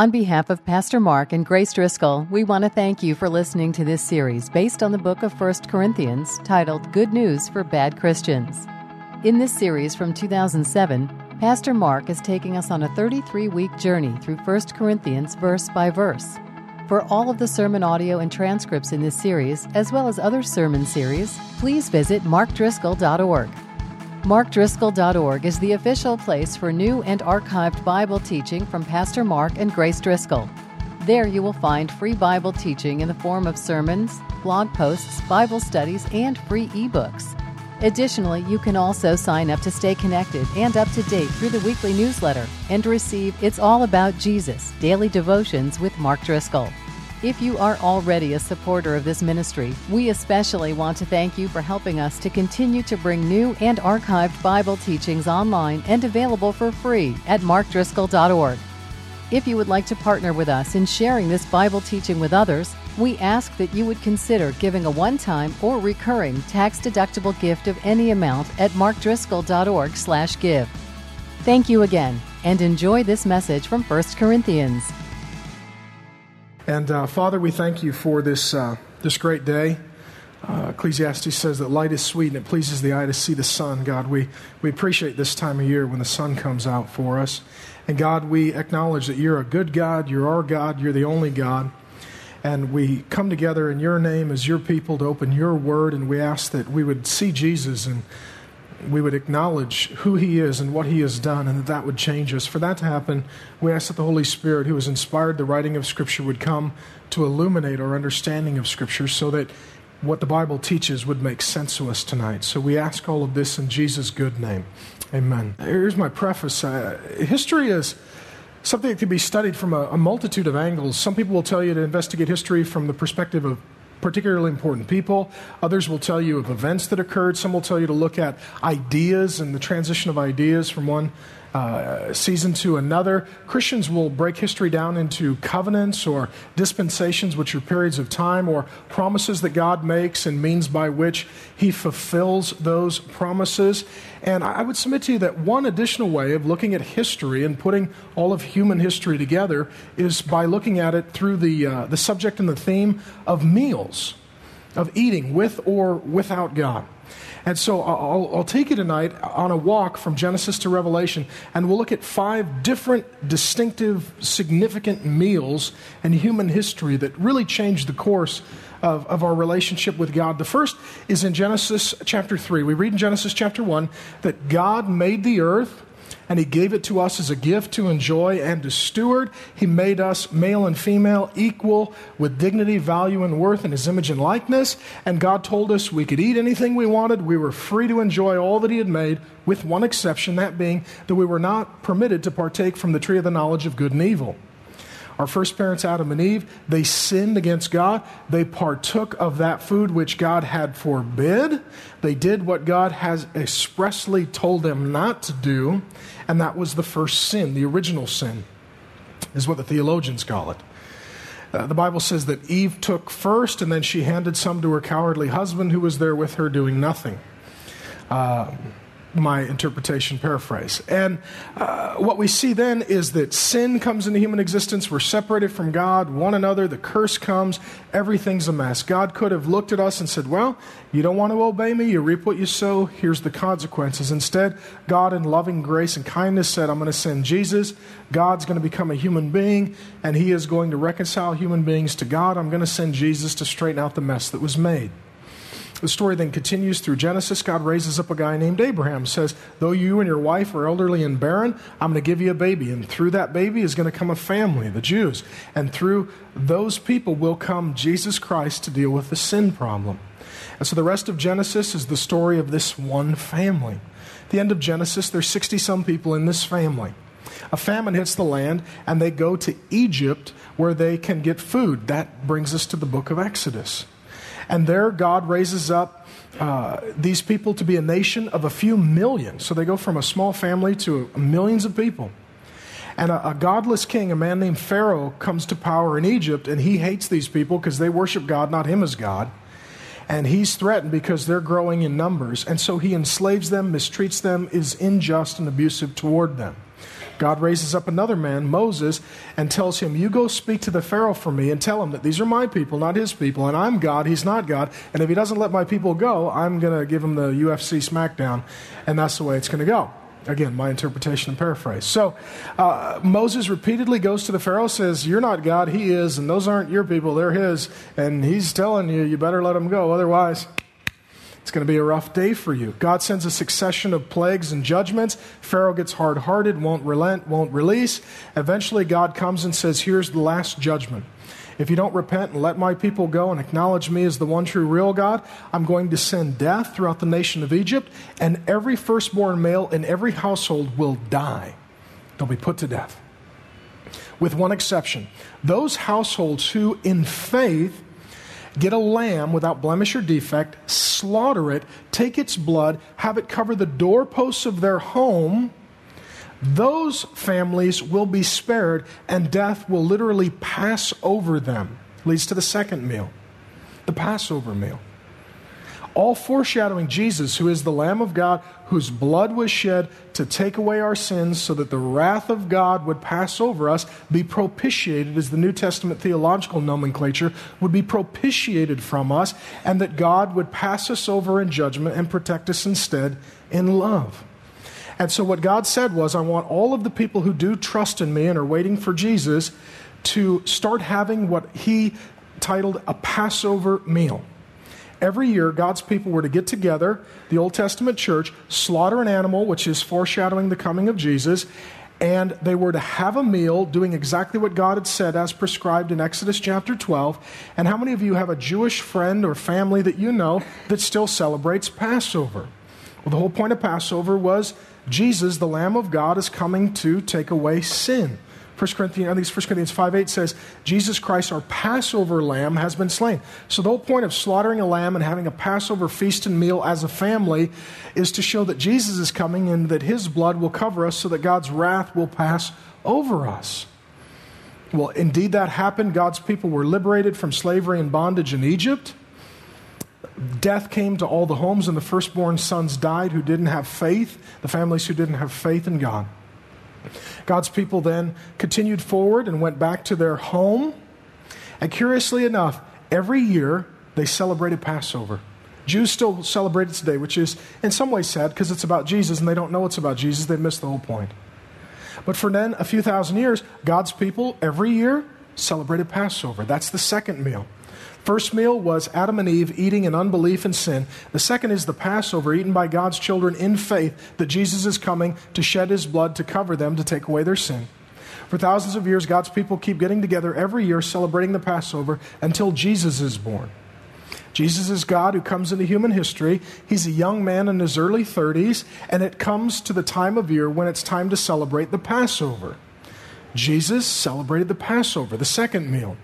On behalf of Pastor Mark and Grace Driscoll, we want to thank you for listening to this series based on the book of 1 Corinthians titled Good News for Bad Christians. In this series from 2007, Pastor Mark is taking us on a 33 week journey through 1 Corinthians verse by verse. For all of the sermon audio and transcripts in this series, as well as other sermon series, please visit markdriscoll.org. MarkDriscoll.org is the official place for new and archived Bible teaching from Pastor Mark and Grace Driscoll. There you will find free Bible teaching in the form of sermons, blog posts, Bible studies, and free ebooks. Additionally, you can also sign up to stay connected and up to date through the weekly newsletter and receive It's All About Jesus Daily Devotions with Mark Driscoll. If you are already a supporter of this ministry, we especially want to thank you for helping us to continue to bring new and archived Bible teachings online and available for free at markdriscoll.org. If you would like to partner with us in sharing this Bible teaching with others, we ask that you would consider giving a one-time or recurring tax-deductible gift of any amount at markdriscoll.org/give. Thank you again and enjoy this message from 1 Corinthians. And uh, Father, we thank you for this, uh, this great day. Uh, Ecclesiastes says that light is sweet and it pleases the eye to see the sun. God, we, we appreciate this time of year when the sun comes out for us. And God, we acknowledge that you're a good God, you're our God, you're the only God. And we come together in your name as your people to open your word, and we ask that we would see Jesus and we would acknowledge who He is and what He has done, and that that would change us. For that to happen, we ask that the Holy Spirit, who has inspired the writing of Scripture, would come to illuminate our understanding of Scripture so that what the Bible teaches would make sense to us tonight. So we ask all of this in Jesus' good name. Amen. Here's my preface uh, history is something that can be studied from a, a multitude of angles. Some people will tell you to investigate history from the perspective of particularly important people. Others will tell you of events that occurred. Some will tell you to look at ideas and the transition of ideas from one uh, season to another. Christians will break history down into covenants or dispensations, which are periods of time, or promises that God makes and means by which He fulfills those promises. And I would submit to you that one additional way of looking at history and putting all of human history together is by looking at it through the, uh, the subject and the theme of meals, of eating with or without God. And so I'll, I'll, take you tonight on a walk from Genesis to Revelation, and we'll look at five different, distinctive, significant meals in human history that really changed the course of, of our relationship with God. The first is in Genesis chapter 3. We read in Genesis chapter 1 that God made the earth and He gave it to us as a gift to enjoy and to steward. He made us male and female equal with dignity, value, and worth in His image and likeness. And God told us we could eat anything we wanted. We were free to enjoy all that He had made, with one exception, that being that we were not permitted to partake from the tree of the knowledge of good and evil. Our first parents, Adam and Eve, they sinned against God. They partook of that food which God had forbid. They did what God has expressly told them not to do, and that was the first sin, the original sin, is what the theologians call it. Uh, the Bible says that Eve took first, and then she handed some to her cowardly husband who was there with her doing nothing. Uh, my interpretation paraphrase. And uh, what we see then is that sin comes into human existence. We're separated from God, one another. The curse comes. Everything's a mess. God could have looked at us and said, Well, you don't want to obey me. You reap what you sow. Here's the consequences. Instead, God, in loving grace and kindness, said, I'm going to send Jesus. God's going to become a human being, and he is going to reconcile human beings to God. I'm going to send Jesus to straighten out the mess that was made. The story then continues through Genesis. God raises up a guy named Abraham, says, Though you and your wife are elderly and barren, I'm going to give you a baby. And through that baby is going to come a family, the Jews. And through those people will come Jesus Christ to deal with the sin problem. And so the rest of Genesis is the story of this one family. At the end of Genesis, there's 60 some people in this family. A famine hits the land, and they go to Egypt where they can get food. That brings us to the book of Exodus. And there, God raises up uh, these people to be a nation of a few million. So they go from a small family to millions of people. And a, a, godless king, a man named Pharaoh, comes to power in Egypt, and he hates these people because they worship God, not him as God. And he's threatened because they're growing in numbers. And so he enslaves them, mistreats them, is unjust and abusive toward them. God raises up another man, Moses, and tells him, You go speak to the Pharaoh for me and tell him that these are my people, not his people, and I'm God, he's not God. And if he doesn't let my people go, I'm going to give him the UFC smackdown. And that's the way it's going to go. Again, my interpretation and paraphrase. So uh, Moses repeatedly goes to the Pharaoh, says, You're not God, he is, and those aren't your people, they're his. And he's telling you, you better let them go, otherwise, it's going to be a rough day for you. God sends a succession of plagues and judgments. Pharaoh gets hard hearted, won't relent, won't release. Eventually, God comes and says, Here's the last judgment. If you don't repent and let my people go and acknowledge me as the one true real God, I'm going to send death throughout the nation of Egypt, and every firstborn male in every household will die. They'll be put to death. With one exception those households who, in faith, get a lamb without blemish or defect, slaughter it, take its blood, have it cover the doorposts of their home, those families will be spared and death will literally pass over them. Leads to the second meal, the Passover meal. All foreshadowing Jesus, who is the Lamb of God, whose blood was shed to take away our sins so that the wrath of God would pass over us, be propitiated, as the New Testament theological nomenclature would be propitiated from us, and that God would pass us over in judgment and protect us instead in love. And so, what God said was, I want all of the people who do trust in me and are waiting for Jesus to start having what He titled a Passover meal. Every year, God's people were to get together, the Old Testament church, slaughter an animal, which is foreshadowing the coming of Jesus, and they were to have a meal doing exactly what God had said as prescribed in Exodus chapter 12. And how many of you have a Jewish friend or family that you know that still celebrates Passover? Well, the whole point of Passover was Jesus, the Lamb of God, is coming to take away sin. 1 Corinthians, I think it's 1 Corinthians 5 8 says, Jesus Christ, our Passover lamb, has been slain. So the whole point of slaughtering a lamb and having a Passover feast and meal as a family is to show that Jesus is coming and that his blood will cover us so that God's wrath will pass over us. Well, indeed, that happened. God's people were liberated from slavery and bondage in Egypt. Death came to all the homes, and the firstborn sons died who didn't have faith, the families who didn't have faith in God. God's people then continued forward and went back to their home. And curiously enough, every year they celebrated Passover. Jews still celebrate it today, which is in some ways sad because it's about Jesus and they don't know it's about Jesus. They miss the whole point. But for then, a few thousand years, God's people every year celebrated Passover. That's the second meal. First meal was Adam and Eve eating in unbelief and sin. The second is the Passover, eaten by God's children in faith that Jesus is coming to shed his blood to cover them, to take away their sin. For thousands of years, God's people keep getting together every year celebrating the Passover until Jesus is born. Jesus is God who comes into human history. He's a young man in his early 30s, and it comes to the time of year when it's time to celebrate the Passover. Jesus celebrated the Passover, the second meal.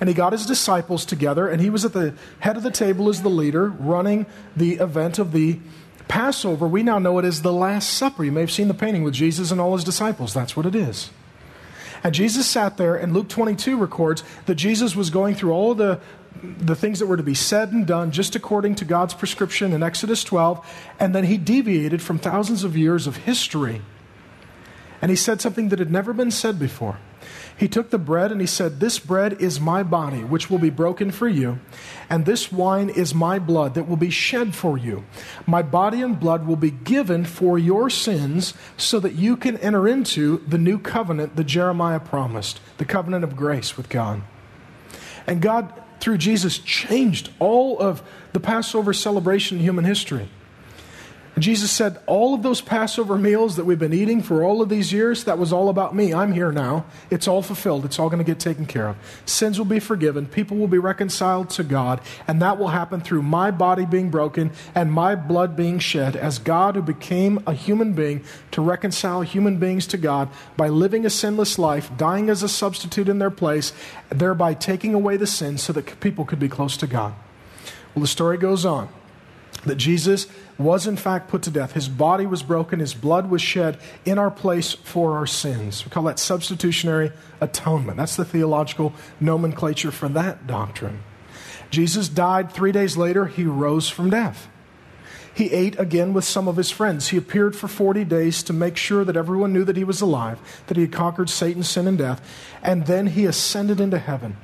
And he got his disciples together, and he was at the head of the table as the leader, running the event of the Passover. We now know it as the Last Supper. You may have seen the painting with Jesus and all his disciples. That's what it is. And Jesus sat there, and Luke 22 records that Jesus was going through all the, the things that were to be said and done just according to God's prescription in Exodus 12, and then he deviated from thousands of years of history. And he said something that had never been said before. He took the bread and he said, This bread is my body, which will be broken for you, and this wine is my blood that will be shed for you. My body and blood will be given for your sins so that you can enter into the new covenant that Jeremiah promised, the covenant of grace with God. And God, through Jesus, changed all of the Passover celebration in human history. Jesus said, All of those Passover meals that we've been eating for all of these years, that was all about me. I'm here now. It's all fulfilled. It's all going to get taken care of. Sins will be forgiven. People will be reconciled to God. And that will happen through my body being broken and my blood being shed as God, who became a human being to reconcile human beings to God by living a sinless life, dying as a substitute in their place, thereby taking away the sins so that people could be close to God. Well, the story goes on that Jesus was in fact put to death. His body was broken, his blood was shed in our place for our sins. We call that substitutionary atonement. That's the theological nomenclature for that doctrine. Jesus died three days later, he rose from death. he ate again with some of his friends. He appeared for 40 days to make sure that everyone knew that he was alive, that he had conquered Satan, sin, and death, and then he ascended into heaven.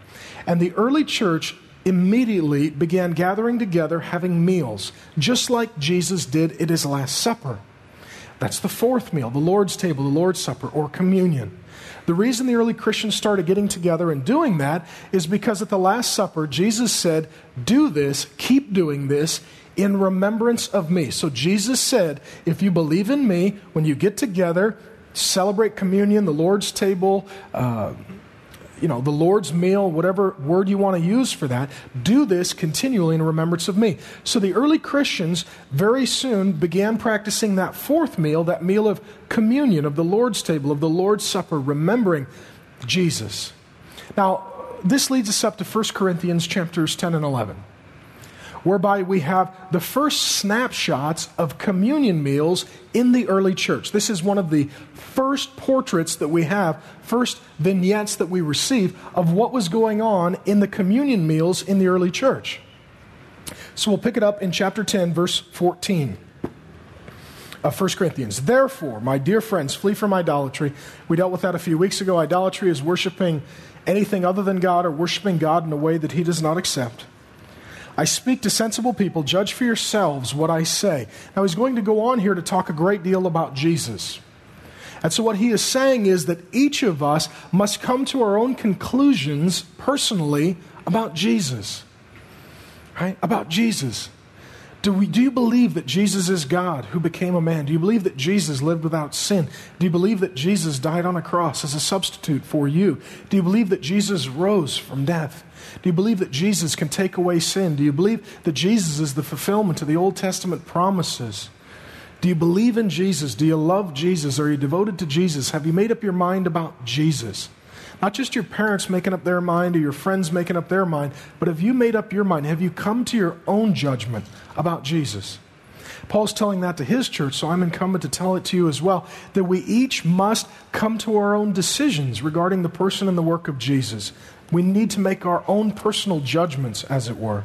And the early church immediately began gathering together, having meals, just like Jesus did at his Last Supper. That's the fourth meal, the Lord's table, the Lord's Supper, or communion. The reason the early Christians started getting together and doing that is because at the Last Supper, Jesus said, Do this, keep doing this in remembrance of me. So Jesus said, If you believe in me, when you get together, celebrate communion, the Lord's table, uh, you know, the Lord's meal, whatever word you want to use for that, do this continually in remembrance of me. So the early Christians very soon began practicing that fourth meal, that meal of communion, of the Lord's table, of the Lord's supper, remembering Jesus. Now, this leads us up to 1 Corinthians chapters 10 and 11 whereby we have the first snapshots of communion meals in the early church. This is one of the first portraits that we have, first vignettes that we receive of what was going on in the communion meals in the early church. So we'll pick it up in chapter 10, verse 14 of 1 Corinthians. Therefore, my dear friends, flee from idolatry. We dealt with that a few weeks ago. Idolatry is worshiping anything other than God or worshiping God in a way that He does not accept. I speak to sensible people. Judge for yourselves what I say. Now, he's going to go on here to talk a great deal about Jesus. And so, what he is saying is that each of us must come to our own conclusions personally about Jesus. Right? About Jesus. Do, we, do you believe that Jesus is God who became a man? Do you believe that Jesus lived without sin? Do you believe that Jesus died on a cross as a substitute for you? Do you believe that Jesus rose from death? Do you believe that Jesus can take away sin? Do you believe that Jesus is the fulfillment of the Old Testament promises? Do you believe in Jesus? Do you love Jesus? Are you devoted to Jesus? Have you made up your mind about Jesus? Not just your parents making up their mind or your friends making up their mind, but have you made up your mind? Have you come to your own judgment about Jesus? Paul's telling that to his church, so I'm incumbent to tell it to you as well that we each must come to our own decisions regarding the person and the work of Jesus. We need to make our own personal judgments, as it were.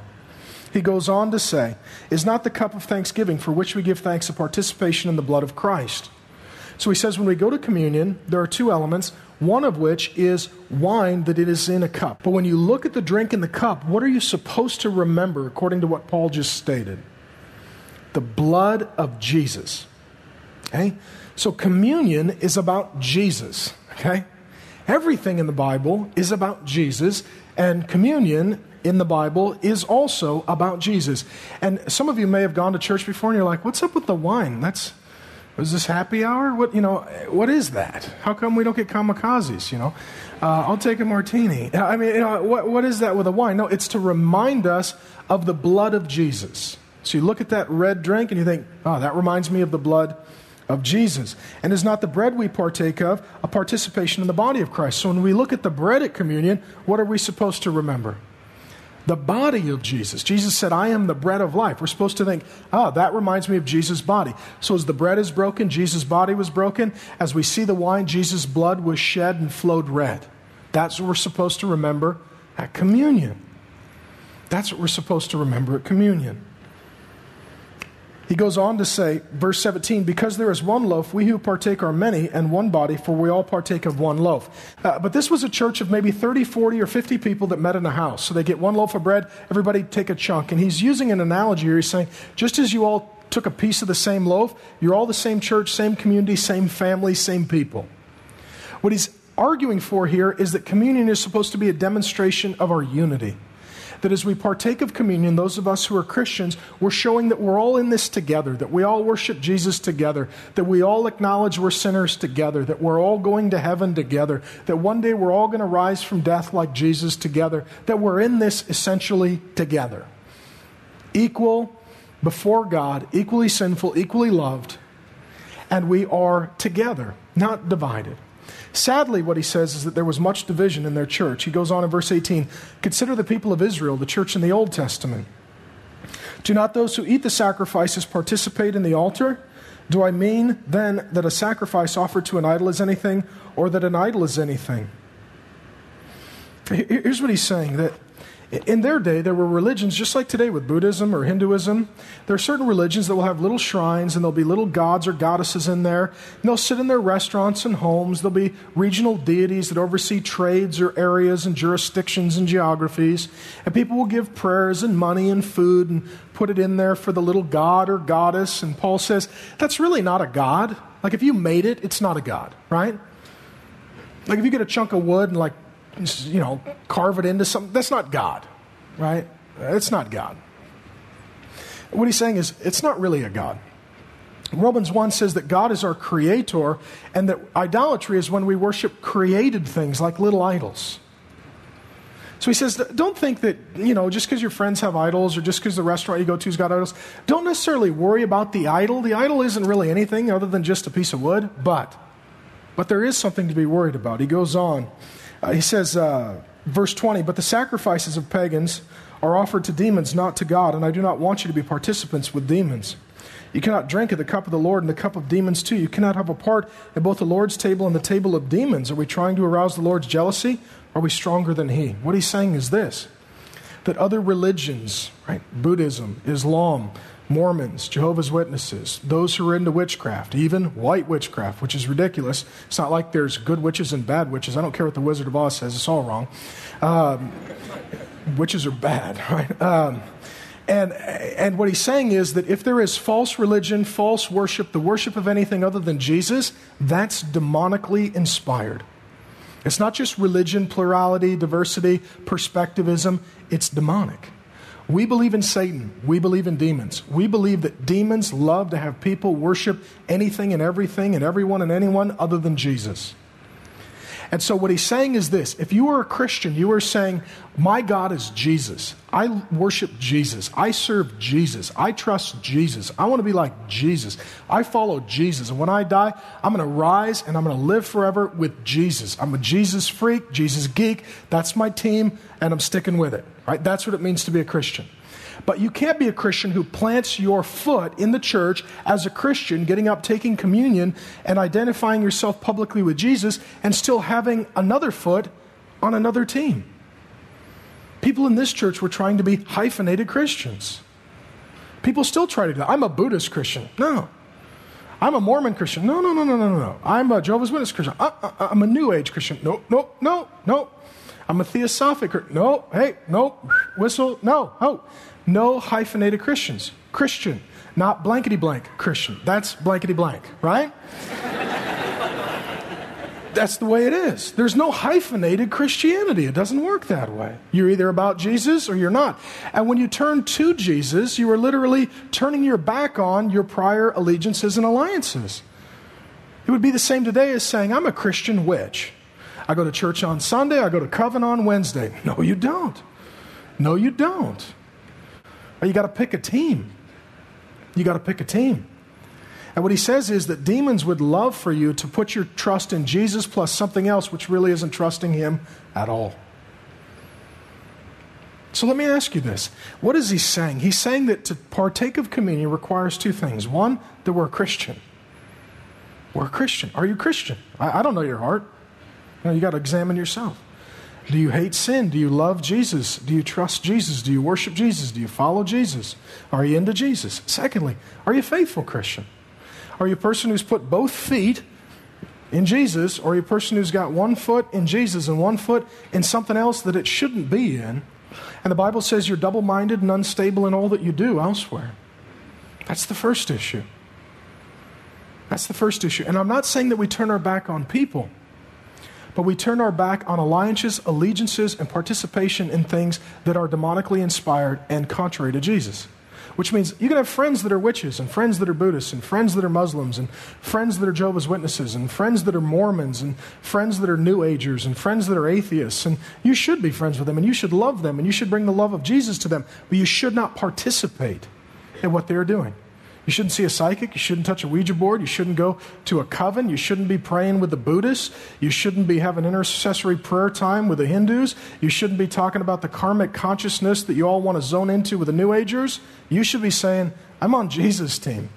He goes on to say, Is not the cup of thanksgiving for which we give thanks a participation in the blood of Christ? So he says, when we go to communion, there are two elements, one of which is wine that it is in a cup. But when you look at the drink in the cup, what are you supposed to remember according to what Paul just stated? The blood of Jesus. Okay? So communion is about Jesus. Okay? Everything in the Bible is about Jesus, and communion in the Bible is also about Jesus. And some of you may have gone to church before and you're like, what's up with the wine? That's was this happy hour? What you know? What is that? How come we don't get kamikazes? You know, uh, I'll take a martini. I mean, you know, what what is that with a wine? No, it's to remind us of the blood of Jesus. So you look at that red drink and you think, oh, that reminds me of the blood of Jesus. And is not the bread we partake of a participation in the body of Christ? So when we look at the bread at communion, what are we supposed to remember? The body of Jesus. Jesus said, I am the bread of life. We're supposed to think, oh, that reminds me of Jesus' body. So as the bread is broken, Jesus' body was broken. As we see the wine, Jesus' blood was shed and flowed red. That's what we're supposed to remember at communion. That's what we're supposed to remember at communion. He goes on to say, verse 17, because there is one loaf, we who partake are many, and one body, for we all partake of one loaf. Uh, but this was a church of maybe 30, 40, or 50 people that met in a house. So they get one loaf of bread, everybody take a chunk. And he's using an analogy here. He's saying, just as you all took a piece of the same loaf, you're all the same church, same community, same family, same people. What he's arguing for here is that communion is supposed to be a demonstration of our unity that as we partake of communion, those of us who are Christians, we're showing that we're all in this together, that we all worship Jesus together, that we all acknowledge we're sinners together, that we're all going to heaven together, that one day we're all going to rise from death like Jesus together, that we're in this essentially together. Equal before God, equally sinful, equally loved, and we are together, not divided. Sadly, what he says is that there was much division in their church. He goes on in verse 18 Consider the people of Israel, the church in the Old Testament. Do not those who eat the sacrifices participate in the altar? Do I mean then that a sacrifice offered to an idol is anything, or that an idol is anything? Here's what he's saying that In their day, there were religions just like today with Buddhism or Hinduism. There are certain religions that will have little shrines and there'll be little gods or goddesses in there. And they'll sit in their restaurants and homes. There'll be regional deities that oversee trades or areas and jurisdictions and geographies. And people will give prayers and money and food and put it in there for the little god or goddess. And Paul says that's really not a god. Like if you made it, it's not a god, right? Like if you get a chunk of wood and like you know, carve it into something. That's not God, right? It's not God. What he's saying is, it's not really a God. Romans 1 says that God is our creator, and that idolatry is when we worship created things like little idols. So he says, don't think that, you know, just because your friends have idols or just because the restaurant you go to's got idols, don't necessarily worry about the idol. The idol isn't really anything other than just a piece of wood, but, but there is something to be worried about. He goes on. Uh, he says, uh, verse 20, but the sacrifices of pagans are offered to demons, not to God, and I do not want you to be participants with demons. You cannot drink at the cup of the Lord and the cup of demons too. You cannot have a part in both the Lord's table and the table of demons. Are we trying to arouse the Lord's jealousy? Are we stronger than He? What he's saying is this that other religions, right, Buddhism, Islam, Mormons, Jehovah's Witnesses, those who are into witchcraft, even white witchcraft, which is ridiculous. It's not like there's good witches and bad witches. I don't care what the Wizard of Oz says, it's all wrong. Um, witches are bad, right? Um, and, and what he's saying is that if there is false religion, false worship, the worship of anything other than Jesus, that's demonically inspired. It's not just religion, plurality, diversity, perspectivism, it's demonic. We believe in Satan. We believe in demons. We believe that demons love to have people worship anything and everything and everyone and anyone other than Jesus. And so, what he's saying is this if you are a Christian, you are saying, My God is Jesus. I worship Jesus. I serve Jesus. I trust Jesus. I want to be like Jesus. I follow Jesus. And when I die, I'm going to rise and I'm going to live forever with Jesus. I'm a Jesus freak, Jesus geek. That's my team, and I'm sticking with it. Right? That's what it means to be a Christian. But you can't be a Christian who plants your foot in the church as a Christian, getting up, taking communion, and identifying yourself publicly with Jesus, and still having another foot on another team. People in this church were trying to be hyphenated Christians. People still try to do that. I'm a Buddhist Christian. No. I'm a Mormon Christian. No, no, no, no, no, no. I'm a Jehovah's Witness Christian. I, uh, I, uh, uh, I'm a New Age Christian. No, no, no, no. I'm a Theosophic. No, hey, no, whistle, no, oh. No hyphenated Christians. Christian, not blankety blank Christian. That's blankety blank, right? That's the way it is. There's no hyphenated Christianity. It doesn't work that way. You're either about Jesus or you're not. And when you turn to Jesus, you are literally turning your back on your prior allegiances and alliances. It would be the same today as saying, I'm a Christian witch. I go to church on Sunday, I go to Coven on Wednesday. No, you don't. No, you don't. You got to pick a team. You got to pick a team. And what he says is that demons would love for you to put your trust in Jesus plus something else, which really isn't trusting him at all. So let me ask you this. What is he saying? He's saying that to partake of communion requires two things. One, that we're a Christian. We're a Christian. Are you Christian? I, I don't know your heart. You, know, you got to examine yourself. Do you hate sin? Do you love Jesus? Do you trust Jesus? Do you worship Jesus? Do you follow Jesus? Are you into Jesus? Secondly, are you a faithful Christian? Are you a person who's put both feet in Jesus, or are you a person who's got one foot in Jesus and one foot in something else that it shouldn't be in? And the Bible says you're double minded and unstable in all that you do elsewhere. That's the first issue. That's the first issue. And I'm not saying that we turn our back on people but we turn our back on alliances, allegiances, and participation in things that are demonically inspired and contrary to Jesus. Which means you can have friends that are witches, and friends that are Buddhists, and friends that are Muslims, and friends that are Jehovah's Witnesses, and friends that are Mormons, and friends that are New Agers, and friends that are atheists. And you should be friends with them, and you should love them, and you should bring the love of Jesus to them, but you should not participate in what they're doing. You shouldn't see a psychic. You shouldn't touch a Ouija board. You shouldn't go to a coven. You shouldn't be praying with the Buddhists. You shouldn't be having intercessory prayer time with the Hindus. You shouldn't be talking about the karmic consciousness that you all want to zone into with the New Agers. You should be saying, I'm on Jesus' team.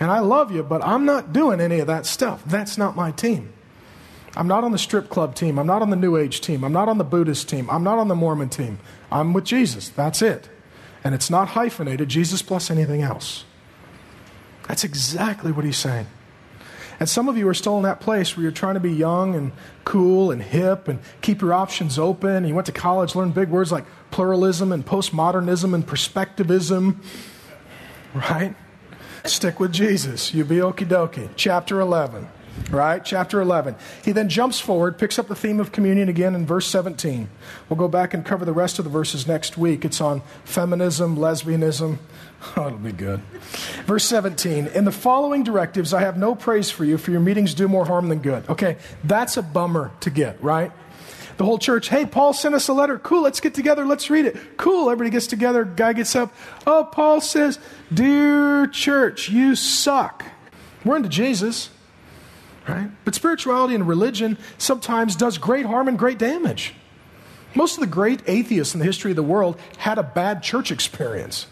And I love you, but I'm not doing any of that stuff. That's not my team. I'm not on the strip club team. I'm not on the New Age team. I'm not on the Buddhist team. I'm not on the Mormon team. I'm with Jesus. That's it. And it's not hyphenated, Jesus plus anything else. That's exactly what he's saying. And some of you are still in that place where you're trying to be young and cool and hip and keep your options open. You went to college, learned big words like pluralism and postmodernism and perspectivism, right? Stick with Jesus. You be okie dokie. Chapter 11 right? Chapter 11. He then jumps forward, picks up the theme of communion again in verse 17. We'll go back and cover the rest of the verses next week. It's on feminism, lesbianism. Oh, it'll be good. Verse 17. In the following directives, I have no praise for you, for your meetings do more harm than good. Okay, that's a bummer to get, right? The whole church, hey, Paul sent us a letter. Cool, let's get together, let's read it. Cool, everybody gets together, guy gets up. Oh, Paul says, Dear church, you suck. We're into Jesus. Right? But spirituality and religion sometimes does great harm and great damage. Most of the great atheists in the history of the world had a bad church experience.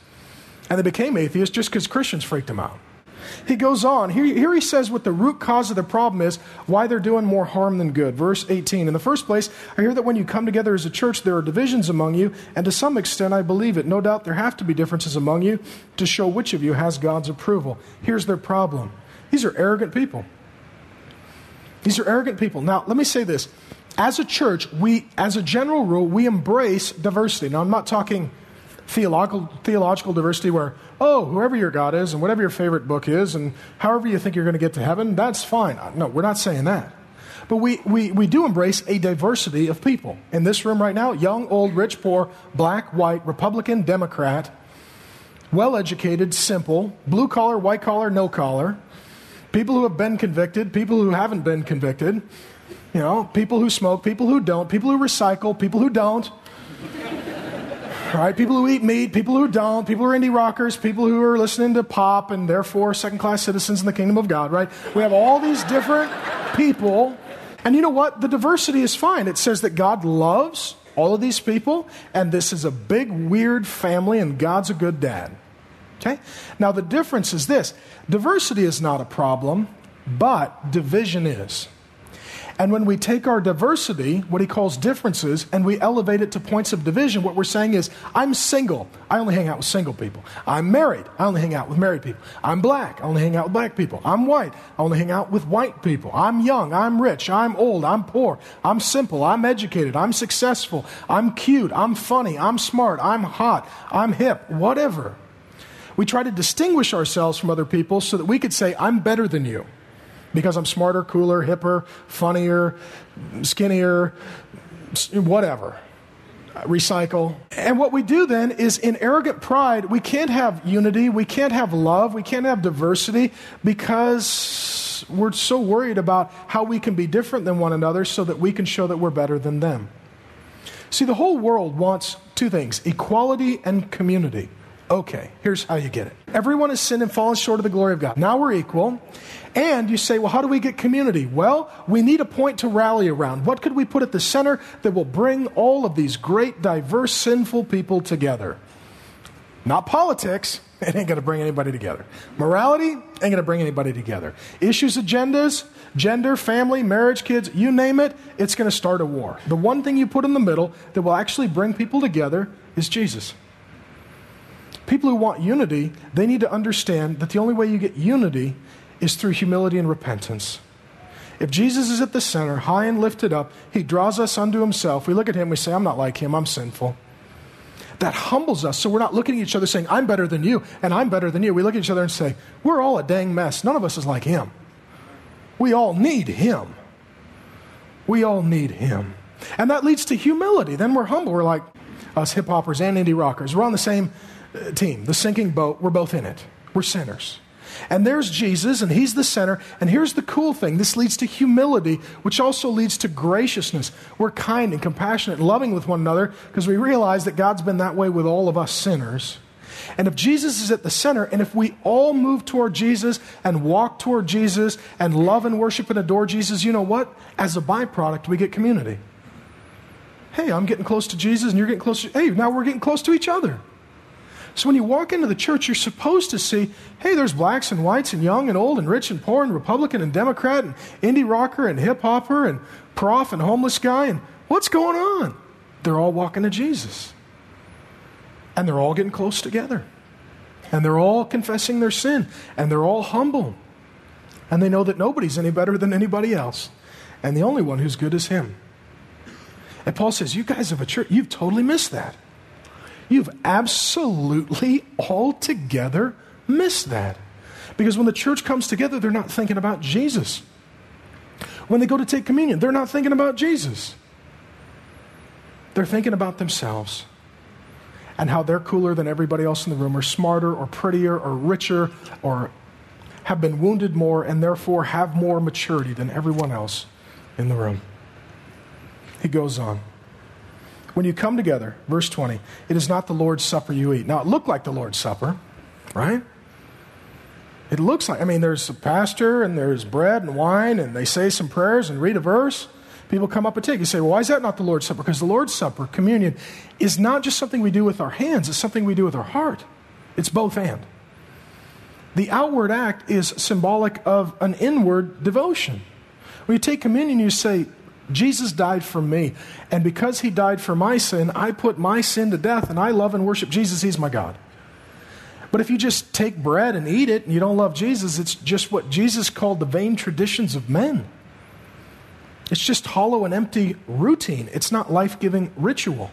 And they became atheists just because Christians freaked them out. He goes on. Here, here he says what the root cause of the problem is, why they're doing more harm than good. Verse 18. In the first place, I hear that when you come together as a church, there are divisions among you, and to some extent, I believe it. No doubt there have to be differences among you to show which of you has God's approval. Here's their problem these are arrogant people. These are arrogant people. Now, let me say this. As a church, we, as a general rule, we embrace diversity. Now, I'm not talking theological, theological diversity where, oh, whoever your God is and whatever your favorite book is and however you think you're going to get to heaven, that's fine. Uh, no, we're not saying that. But we, we, we do embrace a diversity of people. In this room right now, young, old, rich, poor, black, white, Republican, Democrat, well educated, simple, blue collar, white collar, no collar, people who have been convicted, people who haven't been convicted, you know, people who smoke, people who don't, people who recycle, people who don't. Right? People who eat meat, people who don't, people who are indie rockers, people who are listening to pop and therefore second class citizens in the kingdom of God, right? We have all these different people. And you know what? The diversity is fine. It says that God loves all of these people, and this is a big, weird family, and God's a good dad. Okay? Now, the difference is this diversity is not a problem, but division is. And when we take our diversity, what he calls differences, and we elevate it to points of division, what we're saying is, I'm single. I only hang out with single people. I'm married. I only hang out with married people. I'm black. I only hang out with black people. I'm white. I only hang out with white people. I'm young. I'm rich. I'm old. I'm poor. I'm simple. I'm educated. I'm successful. I'm cute. I'm funny. I'm smart. I'm hot. I'm hip. Whatever. We try to distinguish ourselves from other people so that we could say, I'm better than you because I'm smarter, cooler, hipper, funnier, skinnier, whatever. Recycle. And what we do then is in arrogant pride, we can't have unity, we can't have love, we can't have diversity because we're so worried about how we can be different than one another so that we can show that we're better than them. See, the whole world wants two things equality and community. Okay, here's how you get it. Everyone has sinned and fallen short of the glory of God. Now we're equal. And you say, well, how do we get community? Well, we need a point to rally around. What could we put at the center that will bring all of these great, diverse, sinful people together? Not politics. It ain't going to bring anybody together. Morality ain't going to bring anybody together. Issues, agendas, gender, family, marriage, kids, you name it, it's going to start a war. The one thing you put in the middle that will actually bring people together is Jesus. People who want unity, they need to understand that the only way you get unity is through humility and repentance. If Jesus is at the center, high and lifted up, he draws us unto himself. We look at him, we say, I'm not like him, I'm sinful. That humbles us. So we're not looking at each other saying, I'm better than you, and I'm better than you. We look at each other and say, We're all a dang mess. None of us is like him. We all need him. We all need him. And that leads to humility. Then we're humble. We're like us hip hoppers and indie rockers. We're on the same Uh, team, the sinking boat, we're both in it. We're sinners. And there's Jesus, and He's the center. And here's the cool thing this leads to humility, which also leads to graciousness. We're kind and compassionate and loving with one another because we realize that God's been that way with all of us sinners. And if Jesus is at the center, and if we all move toward Jesus and walk toward Jesus and love and worship and adore Jesus, you know what? As a byproduct, we get community. Hey, I'm getting close to Jesus, and you're getting close to, hey, now we're getting close to each other. So when you walk into the church, you're supposed to see hey, there's blacks and whites and young and old and rich and poor and Republican and Democrat and indie rocker and hip hopper and prof and homeless guy. And what's going on? They're all walking to Jesus. And they're all getting close together. And they're all confessing their sin. And they're all humble. And they know that nobody's any better than anybody else. And the only one who's good is Him. And Paul says, You guys have a church, you've totally missed that. You've absolutely altogether missed that. Because when the church comes together, they're not thinking about Jesus. When they go to take communion, they're not thinking about Jesus. They're thinking about themselves and how they're cooler than everybody else in the room, or smarter, or prettier, or richer, or have been wounded more, and therefore have more maturity than everyone else in the room. He goes on. When you come together, verse 20, it is not the Lord's Supper you eat. Now, it looked like the Lord's Supper, right? It looks like, I mean, there's a pastor and there's bread and wine, and they say some prayers and read a verse. People come up and take. You say, well, why is that not the Lord's Supper? Because the Lord's Supper, communion, is not just something we do with our hands, it's something we do with our heart. It's both and. The outward act is symbolic of an inward devotion. When you take communion, you say, Jesus died for me. And because he died for my sin, I put my sin to death and I love and worship Jesus. He's my God. But if you just take bread and eat it and you don't love Jesus, it's just what Jesus called the vain traditions of men. It's just hollow and empty routine. It's not life giving ritual.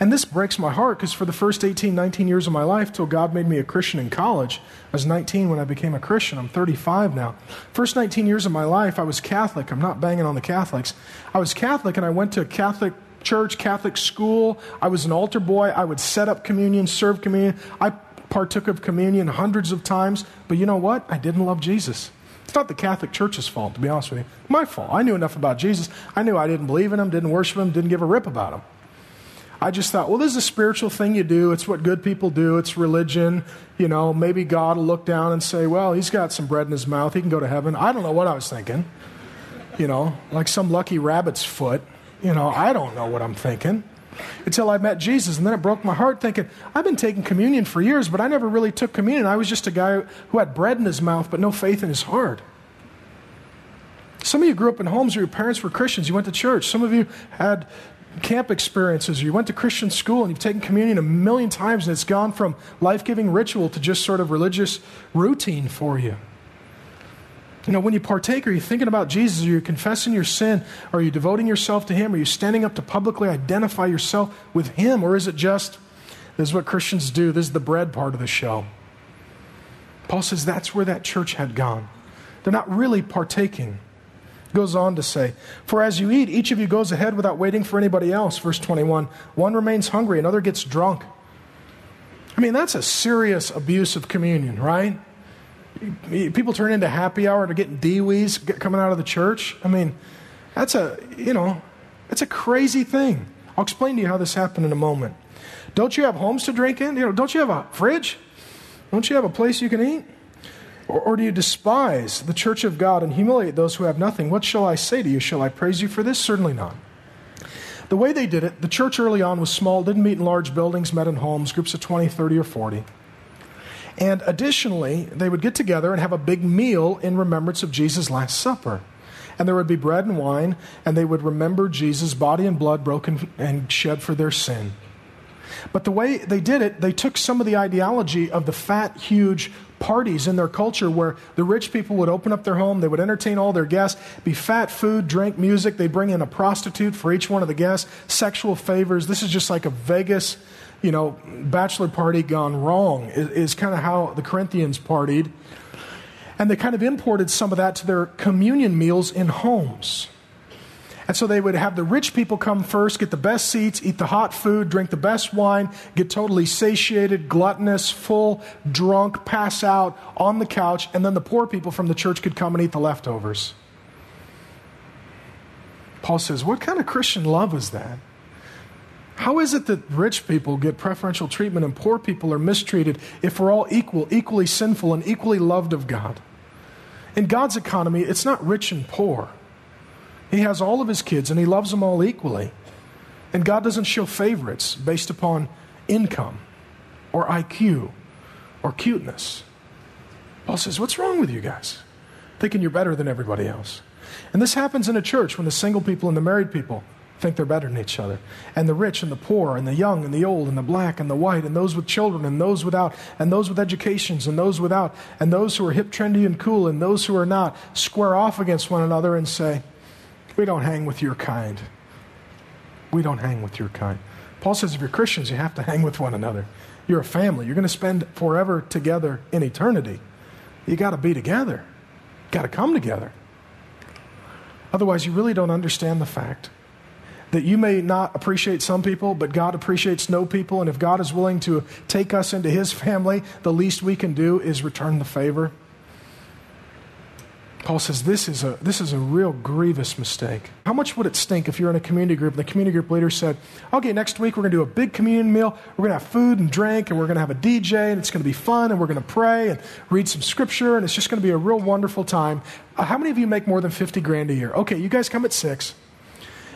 And this breaks my heart because for the first 18, 19 years of my life, till God made me a Christian in college, I was 19 when I became a Christian. I'm 35 now. First 19 years of my life, I was Catholic. I'm not banging on the Catholics. I was Catholic and I went to a Catholic church, Catholic school. I was an altar boy. I would set up communion, serve communion. I partook of communion hundreds of times. But you know what? I didn't love Jesus. It's not the Catholic Church's fault, to be honest with you. My fault. I knew enough about Jesus. I knew I didn't believe in him, didn't worship him, didn't give a rip about him. I just thought, well, this is a spiritual thing you do. It's what good people do. It's religion. You know, maybe God will look down and say, well, he's got some bread in his mouth. He can go to heaven. I don't know what I was thinking. You know, like some lucky rabbit's foot. You know, I don't know what I'm thinking until I met Jesus. And then it broke my heart thinking, I've been taking communion for years, but I never really took communion. I was just a guy who had bread in his mouth, but no faith in his heart. Some of you grew up in homes where your parents were Christians. You went to church. Some of you had camp experiences, or you went to Christian school and you've taken communion a million times and it's gone from life giving ritual to just sort of religious routine for you. You know, when you partake, are you thinking about Jesus? Are you confessing your sin? Are you devoting yourself to Him? Are you standing up to publicly identify yourself with Him? Or is it just, this is what Christians do, this is the bread part of the show? Paul says that's where that church had gone. They're not really partaking goes on to say, For as you eat, each of you goes ahead without waiting for anybody else. Verse 21 One remains hungry, another gets drunk. I mean, that's a serious abuse of communion, right? People turn into happy hour to get dewees coming out of the church. I mean, that's a, you know, that's a crazy thing. I'll explain to you how this happened in a moment. Don't you have homes to drink in? You know, don't you have a fridge? Don't you have a place you can eat? Or, or do you despise the church of God and humiliate those who have nothing? What shall I say to you? Shall I praise you for this? Certainly not. The way they did it, the church early on was small, didn't meet in large buildings, met in homes, groups of 20, 30, or 40. And additionally, they would get together and have a big meal in remembrance of Jesus' Last Supper. And there would be bread and wine, and they would remember Jesus' body and blood broken and shed for their sin. But the way they did it, they took some of the ideology of the fat, huge parties in their culture where the rich people would open up their home, they would entertain all their guests, be fat food, drink, music. They bring in a prostitute for each one of the guests, sexual favors. This is just like a Vegas, you know, bachelor party gone wrong, is, is kind of how the Corinthians partied. And they kind of imported some of that to their communion meals in homes. And so they would have the rich people come first, get the best seats, eat the hot food, drink the best wine, get totally satiated, gluttonous, full, drunk, pass out on the couch, and then the poor people from the church could come and eat the leftovers. Paul says, What kind of Christian love is that? How is it that rich people get preferential treatment and poor people are mistreated if we're all equal, equally sinful, and equally loved of God? In God's economy, it's not rich and poor. He has all of his kids and he loves them all equally. And God doesn't show favorites based upon income. or IQ or cuteness. Paul says, What's wrong with you guys? Thinking you're better than everybody else. And this happens in a church when the single people and the married people think they're better than each other. And the rich and the poor, and the young and the old, and the black and the white, and those with children, and those without, and those with educations, and those without, and those who are hip, trendy, and cool, and those who are not, square off against one another and say, We don't hang with your kind. We don't hang with your kind. Paul says if you're Christians, you have to hang with one another. You're a family. You're going to spend forever together in eternity. You got to be together. Got to come together. Otherwise, you really don't understand the fact that you may not appreciate some people, but God appreciates no people. And if God is willing to take us into his family, the least we can do is return the favor. Paul says this is, a, this is a real grievous mistake. How much would it stink if you're in a community group and the community group leader said, okay, next week we're going to do a big communion meal. We're going to have food and drink and we're going to have a DJ and it's going to be fun and we're going to pray and read some scripture and it's just going to be a real wonderful time. Uh, how many of you make more than 50 grand a year? Okay, you guys come at six.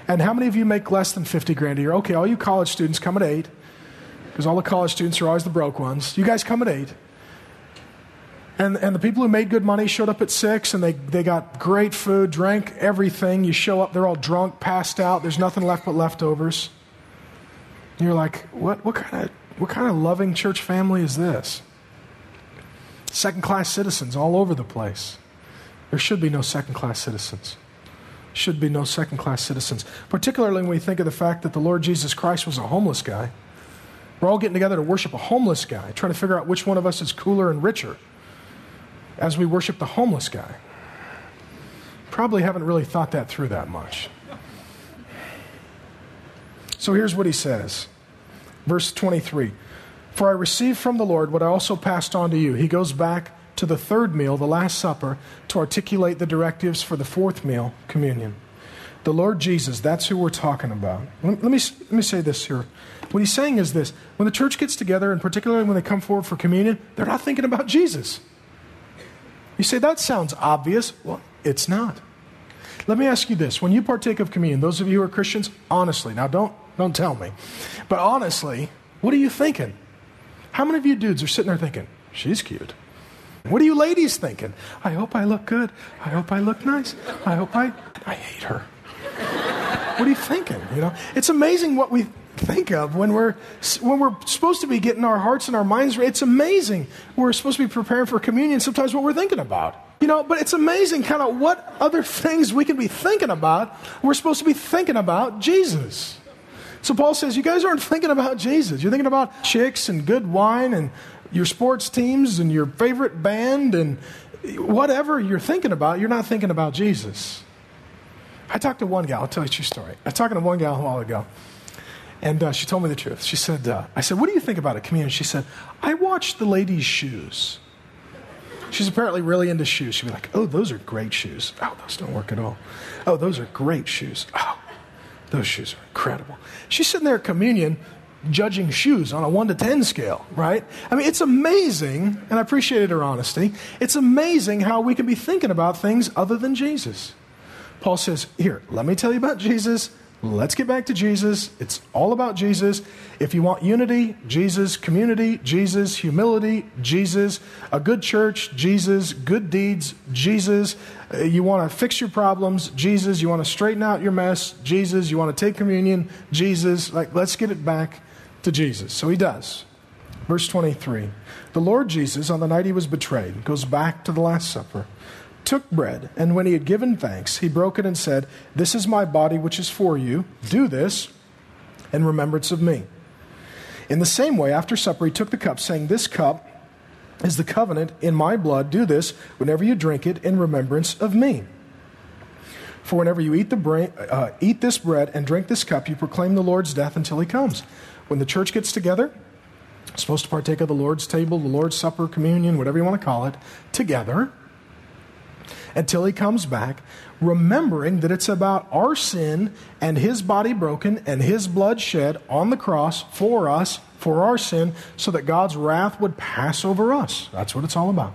And how many of you make less than 50 grand a year? Okay, all you college students come at eight because all the college students are always the broke ones. You guys come at eight. And, and the people who made good money showed up at six and they, they got great food, drank everything. You show up, they're all drunk, passed out, there's nothing left but leftovers. And you're like, what, what, kind of, what kind of loving church family is this? Second class citizens all over the place. There should be no second class citizens. Should be no second class citizens. Particularly when we think of the fact that the Lord Jesus Christ was a homeless guy. We're all getting together to worship a homeless guy, trying to figure out which one of us is cooler and richer as we worship the homeless guy. Probably haven't really thought that through that much. So here's what he says. Verse 23 For I received from the Lord what I also passed on to you. He goes back to the third meal, the Last Supper, to articulate the directives for the fourth meal, communion. The Lord Jesus, that's who we're talking about. Let, me, let me say this here. What he's saying is this when the church gets together, and particularly when they come forward for communion, they're not thinking about Jesus. You say, that sounds obvious. Well, it's not. Let me ask you this. When you partake of communion, those of you who are Christians, honestly, now don't, don't tell me, but honestly, what are you thinking? How many of you dudes are sitting there thinking, she's cute? What are you ladies thinking? I hope I look good. I hope I look nice. I hope I, I hate her. what are you thinking? You know, it's amazing what we think of when we're when we're supposed to be getting our hearts and our minds it's amazing. We're supposed to be preparing for communion sometimes what we're thinking about. You know but it's amazing kind of what other things we can be thinking about we're supposed to be thinking about jesus. So paul says you guys aren't thinking about jesus. You're thinking about chicks and good wine and your sports teams and your favorite band and whatever you're thinking about you're not thinking about jesus. I talked to one gal i'll tell you a true story. I was talking to one gal a while ago and uh, she told me the truth. She said, uh, I said, what do you think about a communion? She said, I watch the ladies' shoes. She's apparently really into shoes. She'd be like, oh, those are great shoes. Oh, those don't work at all. Oh, those are great shoes. Oh, those shoes are incredible. She's sitting there at communion judging shoes on a 1 to 10 scale, right? I mean, it's amazing, and I appreciated her honesty. It's amazing how we can be thinking about things other than Jesus. Paul says, Here, let me tell you about Jesus. Let's get back to Jesus. It's all about Jesus. If you want unity, Jesus, community, Jesus, humility, Jesus, a good church, Jesus, good deeds, Jesus. Uh, you want to fix your problems, Jesus. You want to straighten out your mess, Jesus. You want to take communion, Jesus. Like, let's get it back to Jesus. So he does. Verse 23 The Lord Jesus, on the night he was betrayed, goes back to the Last Supper took bread, and when he had given thanks, he broke it and said, This is my body which is for you. Do this in remembrance of me. In the same way, after supper, he took the cup, saying, This cup is the covenant in my blood. Do this whenever you drink it in remembrance of me. For whenever you eat, the bre- uh, eat this bread and drink this cup, you proclaim the Lord's death until he comes. When the church gets together, supposed to partake of the Lord's table, the Lord's supper, communion, whatever you want to call it, together until he comes back, remembering that it's about our sin and his body broken and his blood shed on the cross for us, for our sin, so that God's wrath would pass over us. That's what it's all about.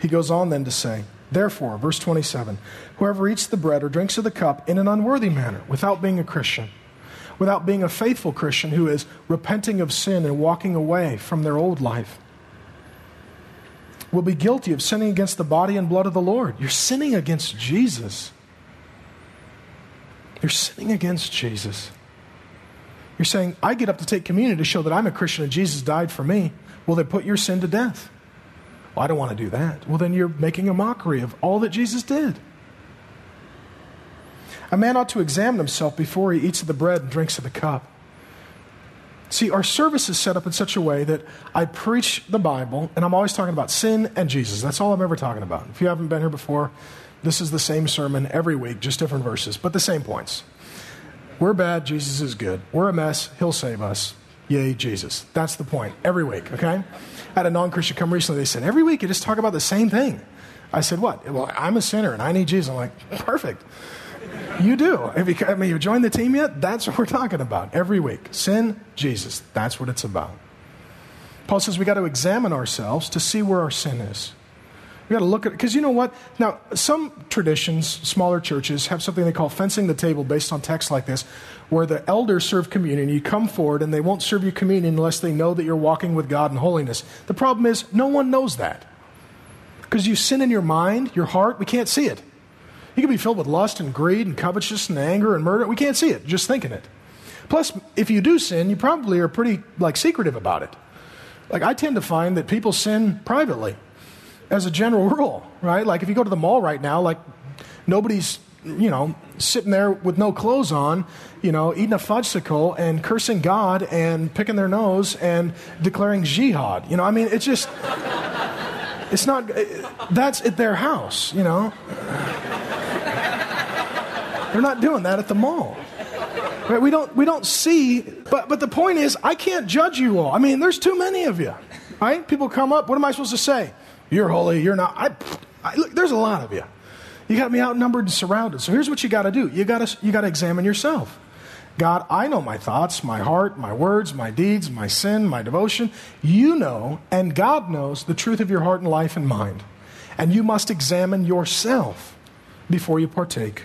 He goes on then to say, Therefore, verse 27 whoever eats the bread or drinks of the cup in an unworthy manner without being a Christian, without being a faithful Christian who is repenting of sin and walking away from their old life will be guilty of sinning against the body and blood of the Lord. You're sinning against Jesus. You're sinning against Jesus. You're saying, I get up to take communion to show that I'm a Christian and Jesus died for me. Well, they put your sin to death. Well, I don't want to do that. Well, then you're making a mockery of all that Jesus did. A man ought to examine himself before he eats of the bread and drinks of the cup. See, our service is set up in such a way that I preach the Bible, and I'm always talking about sin and Jesus. That's all I'm ever talking about. If you haven't been here before, this is the same sermon every week, just different verses, but the same points. We're bad, Jesus is good. We're a mess, He'll save us. Yay, Jesus. That's the point every week, okay? I had a non Christian come recently. They said, Every week you just talk about the same thing. I said, What? Well, I'm a sinner and I need Jesus. I'm like, Perfect. You do. You, I mean, you joined the team yet? That's what we're talking about every week. Sin, Jesus. That's what it's about. Paul says we got to examine ourselves to see where our sin is. We got to look at because you know what? Now, some traditions, smaller churches, have something they call fencing the table based on texts like this, where the elders serve communion. You come forward and they won't serve you communion unless they know that you're walking with God in holiness. The problem is, no one knows that because you sin in your mind, your heart. We can't see it. You can be filled with lust and greed and covetousness and anger and murder. We can't see it, just thinking it. Plus, if you do sin, you probably are pretty like secretive about it. Like I tend to find that people sin privately as a general rule, right? Like if you go to the mall right now, like nobody's, you know, sitting there with no clothes on, you know, eating a fudgesicle and cursing God and picking their nose and declaring jihad. You know, I mean, it's just, it's not, that's at their house, you know. They're not doing that at the mall. Right? We don't, we don't see, but, but the point is, I can't judge you all. I mean, there's too many of you. Right? People come up, what am I supposed to say? You're holy, you're not. I, I, look, there's a lot of you. You got me outnumbered and surrounded. So here's what you got to do you got you got to examine yourself. God, I know my thoughts, my heart, my words, my deeds, my sin, my devotion. You know, and God knows the truth of your heart and life and mind. And you must examine yourself before you partake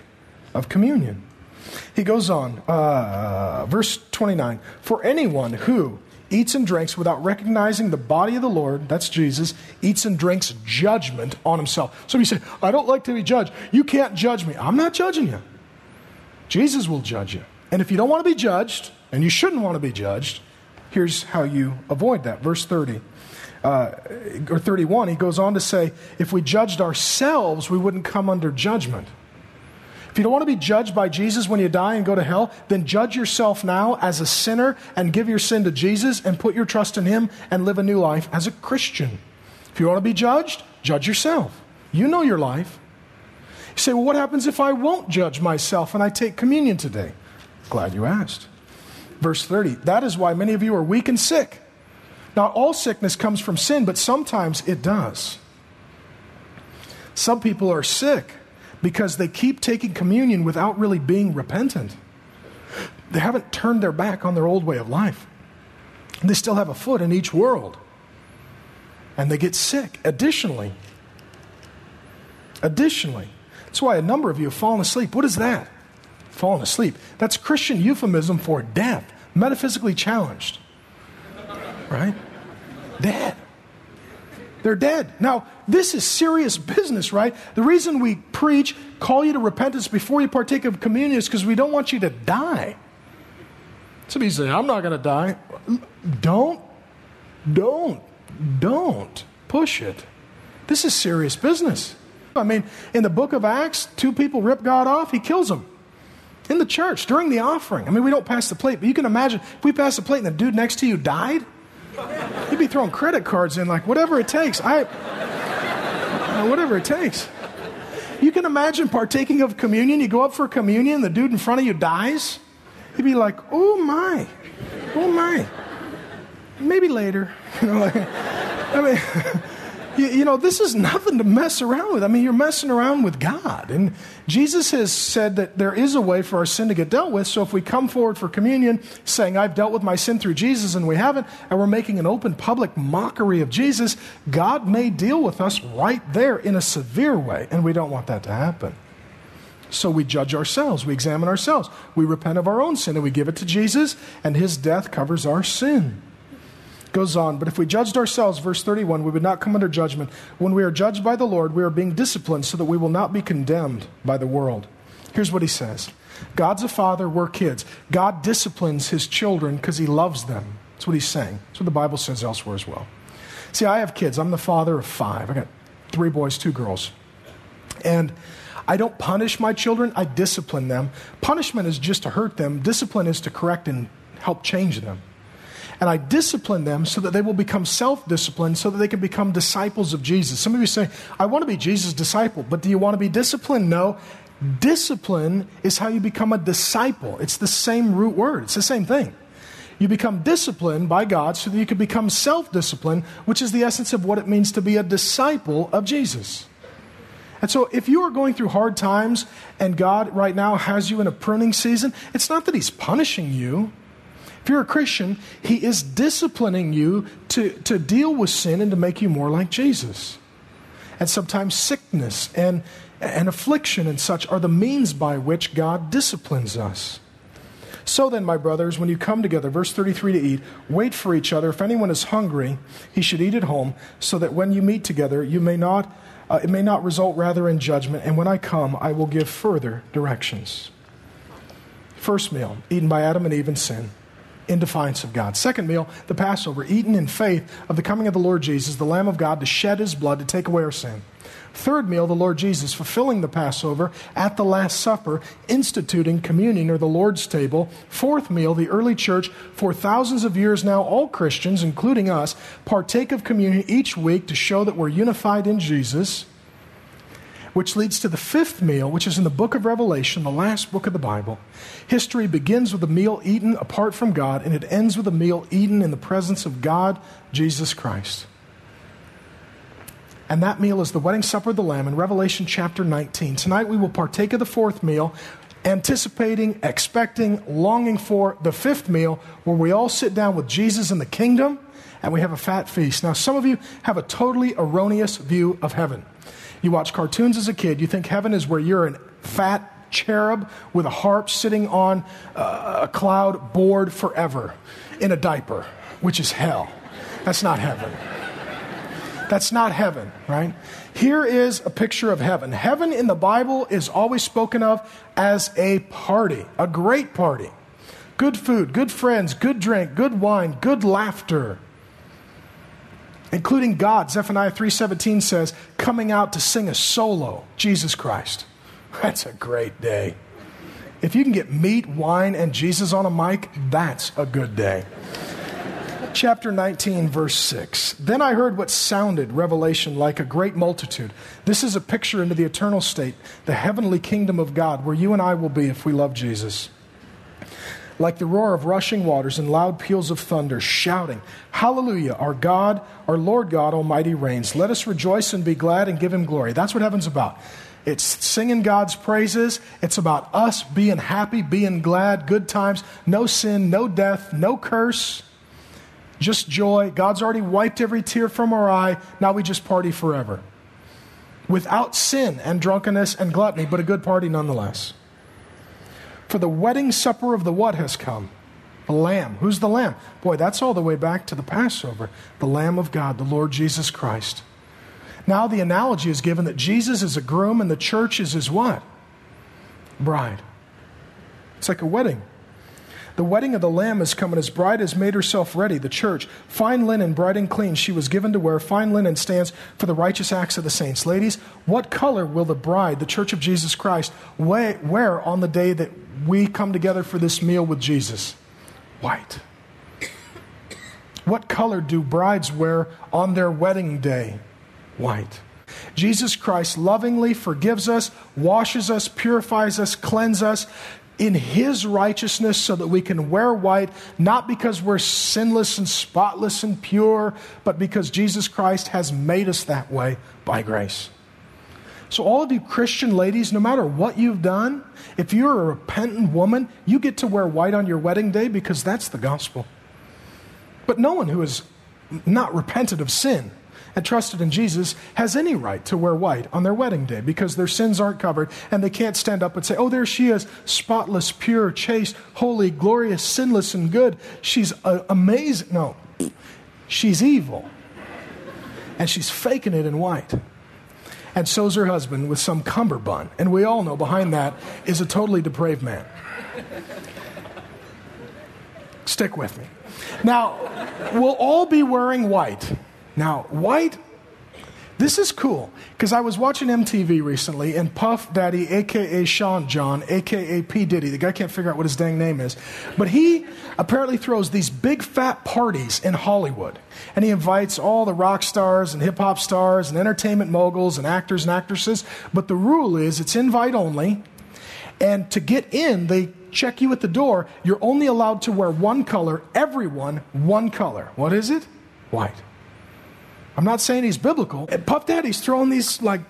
of communion. He goes on, uh, verse 29 For anyone who eats and drinks without recognizing the body of the Lord, that's Jesus, eats and drinks judgment on himself. So you say, I don't like to be judged. You can't judge me. I'm not judging you. Jesus will judge you. And if you don't want to be judged, and you shouldn't want to be judged, here's how you avoid that. Verse 30. Uh, or 31, he goes on to say, if we judged ourselves, we wouldn't come under judgment. If you don't want to be judged by Jesus when you die and go to hell, then judge yourself now as a sinner and give your sin to Jesus and put your trust in Him and live a new life as a Christian. If you want to be judged, judge yourself. You know your life. You say, well, what happens if I won't judge myself and I take communion today? Glad you asked. Verse 30 That is why many of you are weak and sick. Not all sickness comes from sin, but sometimes it does. Some people are sick because they keep taking communion without really being repentant. They haven't turned their back on their old way of life. They still have a foot in each world. And they get sick. Additionally, additionally, that's why a number of you have fallen asleep. What is that? Fallen asleep. That's Christian euphemism for death, metaphysically challenged. Right? Dead. They're dead. Now, this is serious business, right? The reason we preach, call you to repentance before you partake of communion is because we don't want you to die. Somebody say, I'm not going to die. Don't, don't, don't push it. This is serious business. I mean, in the book of Acts, two people rip God off, he kills them. In the church, during the offering. I mean, we don't pass the plate, but you can imagine if we pass the plate and the dude next to you died, You'd be throwing credit cards in, like, whatever it takes. I, uh, whatever it takes. You can imagine partaking of communion. You go up for communion, the dude in front of you dies. You'd be like, oh my, oh my. Maybe later. You know, like, I mean, you, you, know, this is nothing to mess around with. I mean, you're messing around with God. And Jesus has said that there is a way for our sin to get dealt with. So if we come forward for communion saying, I've dealt with my sin through Jesus, and we haven't, and we're making an open public mockery of Jesus, God may deal with us right there in a severe way. And we don't want that to happen. So we judge ourselves, we examine ourselves, we repent of our own sin, and we give it to Jesus, and his death covers our sin. Goes on, but if we judged ourselves, verse 31, we would not come under judgment. When we are judged by the Lord, we are being disciplined so that we will not be condemned by the world. Here's what he says God's a father, we're kids. God disciplines his children because he loves them. That's what he's saying. That's what the Bible says elsewhere as well. See, I have kids. I'm the father of five. I got three boys, two girls. And I don't punish my children, I discipline them. Punishment is just to hurt them, discipline is to correct and help change them. And I discipline them so that they will become self disciplined, so that they can become disciples of Jesus. Some of you say, I want to be Jesus' disciple, but do you want to be disciplined? No. Discipline is how you become a disciple. It's the same root word, it's the same thing. You become disciplined by God so that you can become self disciplined, which is the essence of what it means to be a disciple of Jesus. And so, if you are going through hard times and God right now has you in a pruning season, it's not that He's punishing you. If you're a Christian, He is disciplining you to, to deal with sin and to make you more like Jesus. And sometimes sickness and, and affliction and such are the means by which God disciplines us. So then, my brothers, when you come together, verse 33 to eat, wait for each other. If anyone is hungry, he should eat at home, so that when you meet together, you may not, uh, it may not result rather in judgment. And when I come, I will give further directions. First meal, eaten by Adam and Eve in sin, in defiance of God. Second meal, the Passover, eaten in faith of the coming of the Lord Jesus, the Lamb of God, to shed his blood to take away our sin. Third meal, the Lord Jesus fulfilling the Passover at the Last Supper, instituting communion or the Lord's table. Fourth meal, the early church, for thousands of years now, all Christians, including us, partake of communion each week to show that we're unified in Jesus. Which leads to the fifth meal, which is in the book of Revelation, the last book of the Bible. History begins with a meal eaten apart from God, and it ends with a meal eaten in the presence of God, Jesus Christ. And that meal is the wedding supper of the Lamb in Revelation chapter 19. Tonight we will partake of the fourth meal, anticipating, expecting, longing for the fifth meal, where we all sit down with Jesus in the kingdom and we have a fat feast. Now, some of you have a totally erroneous view of heaven. You watch cartoons as a kid, you think heaven is where you're a fat cherub with a harp sitting on uh, a cloud bored forever in a diaper, which is hell. That's not heaven. That's not heaven, right? Here is a picture of heaven. Heaven in the Bible is always spoken of as a party, a great party. Good food, good friends, good drink, good wine, good laughter. Including God, Zephaniah 3:17 says, coming out to sing a solo, Jesus Christ. That's a great day. If you can get meat, wine, and Jesus on a mic, that's a good day chapter 19, verse 6. Then I heard what sounded, revelation, like a great multitude. This is a picture into the eternal state, the heavenly kingdom of God, where you and I will be if we love Jesus. Like the roar of rushing waters and loud peals of thunder, shouting, Hallelujah, our God, our Lord God Almighty reigns. Let us rejoice and be glad and give him glory. That's what heaven's about. It's singing God's praises. It's about us being happy, being glad, good times, no sin, no death, no curse just joy. God's already wiped every tear from our eye. Now we just party forever. Without sin and drunkenness and gluttony, but a good party nonetheless. For the wedding supper of the what has come? The Lamb. Who's the Lamb? Boy, that's all the way back to the Passover. The Lamb of God, the Lord Jesus Christ. Now the analogy is given that Jesus is a groom and the church is his what? Bride. It's like a wedding. The wedding of the Lamb has come, and his bride has made herself ready, the church. Fine linen, bright and clean, she was given to wear. Fine linen stands for the righteous acts of the saints. Ladies, what color will the bride, the church of Jesus Christ, wear on the day that we come together for this meal with Jesus? White. What color do brides wear on their wedding day? White. Jesus Christ lovingly forgives us, washes us, purifies us, cleanses us, in His righteousness so that we can wear white, not because we're sinless and spotless and pure, but because Jesus Christ has made us that way by grace. So, all of you Christian ladies, no matter what you've done, if you're a repentant woman, you get to wear white on your wedding day because that's the gospel. But no one who is not repentant of sin and trusted in Jesus has any right to wear white on their wedding day because their sins aren't covered and they can't stand up and say, Oh, there she is, spotless, pure, chaste, holy, glorious, sinless, and good. She's uh, amazing. No, she's evil. And she's faking it in white. And so's her husband with some cummerbund. And we all know behind that is a totally depraved man. Stick with me. Now, we'll all be wearing white. Now, white, this is cool because I was watching MTV recently and Puff Daddy, aka Sean John, aka P. Diddy, the guy can't figure out what his dang name is, but he apparently throws these big fat parties in Hollywood. And he invites all the rock stars and hip hop stars and entertainment moguls and actors and actresses. But the rule is it's invite only. And to get in, they check you at the door. You're only allowed to wear one color, everyone one color. What is it? White. I'm not saying he's biblical. And Puff Daddy's throwing these like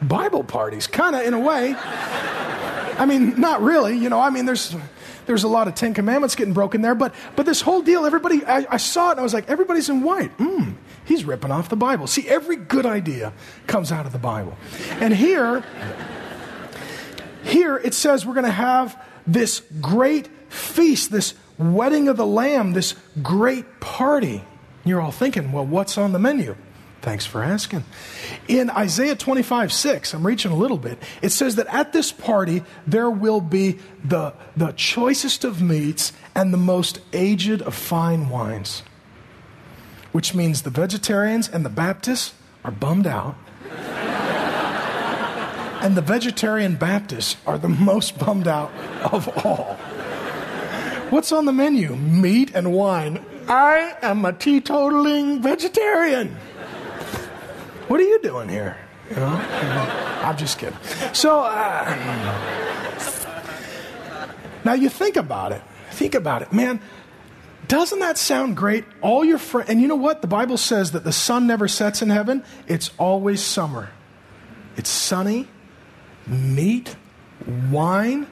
Bible parties, kind of in a way. I mean, not really. You know, I mean, there's there's a lot of Ten Commandments getting broken there, but but this whole deal, everybody, I, I saw it and I was like, everybody's in white. Mm, he's ripping off the Bible. See, every good idea comes out of the Bible, and here, here it says we're going to have this great feast, this wedding of the Lamb, this great party. You're all thinking, well, what's on the menu? Thanks for asking. In Isaiah 25, 6, I'm reaching a little bit, it says that at this party there will be the, the choicest of meats and the most aged of fine wines. Which means the vegetarians and the Baptists are bummed out. and the vegetarian Baptists are the most bummed out of all. What's on the menu? Meat and wine. I am a teetotaling vegetarian. What are you doing here? You know? I'm just kidding. So, uh, now you think about it. Think about it. Man, doesn't that sound great? All your friends, and you know what? The Bible says that the sun never sets in heaven, it's always summer. It's sunny, meat, wine,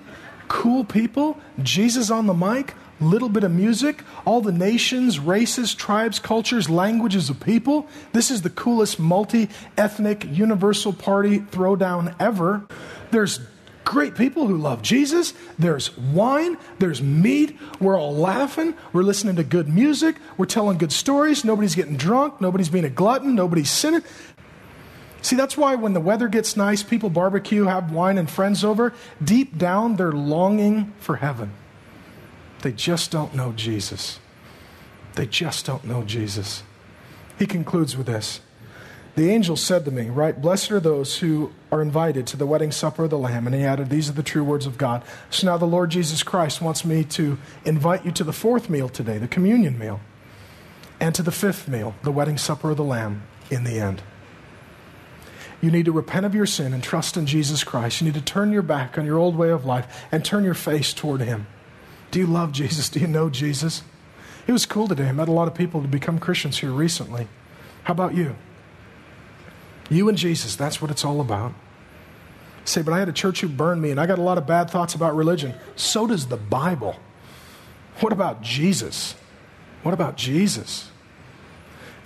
cool people, Jesus on the mic, little bit of music, all the nations, races, tribes, cultures, languages of people. This is the coolest multi ethnic universal party throwdown ever. There's great people who love Jesus. There's wine. There's meat. We're all laughing. We're listening to good music. We're telling good stories. Nobody's getting drunk. Nobody's being a glutton. Nobody's sinning. See, that's why when the weather gets nice, people barbecue, have wine and friends over. Deep down, they're longing for heaven. They just don't know Jesus. They just don't know Jesus. He concludes with this The angel said to me, Write, blessed are those who are invited to the wedding supper of the Lamb. And he added, These are the true words of God. So now the Lord Jesus Christ wants me to invite you to the fourth meal today, the communion meal, and to the fifth meal, the wedding supper of the Lamb, in the end. You need to repent of your sin and trust in Jesus Christ. You need to turn your back on your old way of life and turn your face toward Him. Do you love Jesus? Do you know Jesus? It was cool today. I met a lot of people to become Christians here recently. How about you? You and Jesus, that's what it's all about. say, but I had a church who burned me and I got a lot of bad thoughts about religion. So does the Bible. What about Jesus? What about Jesus?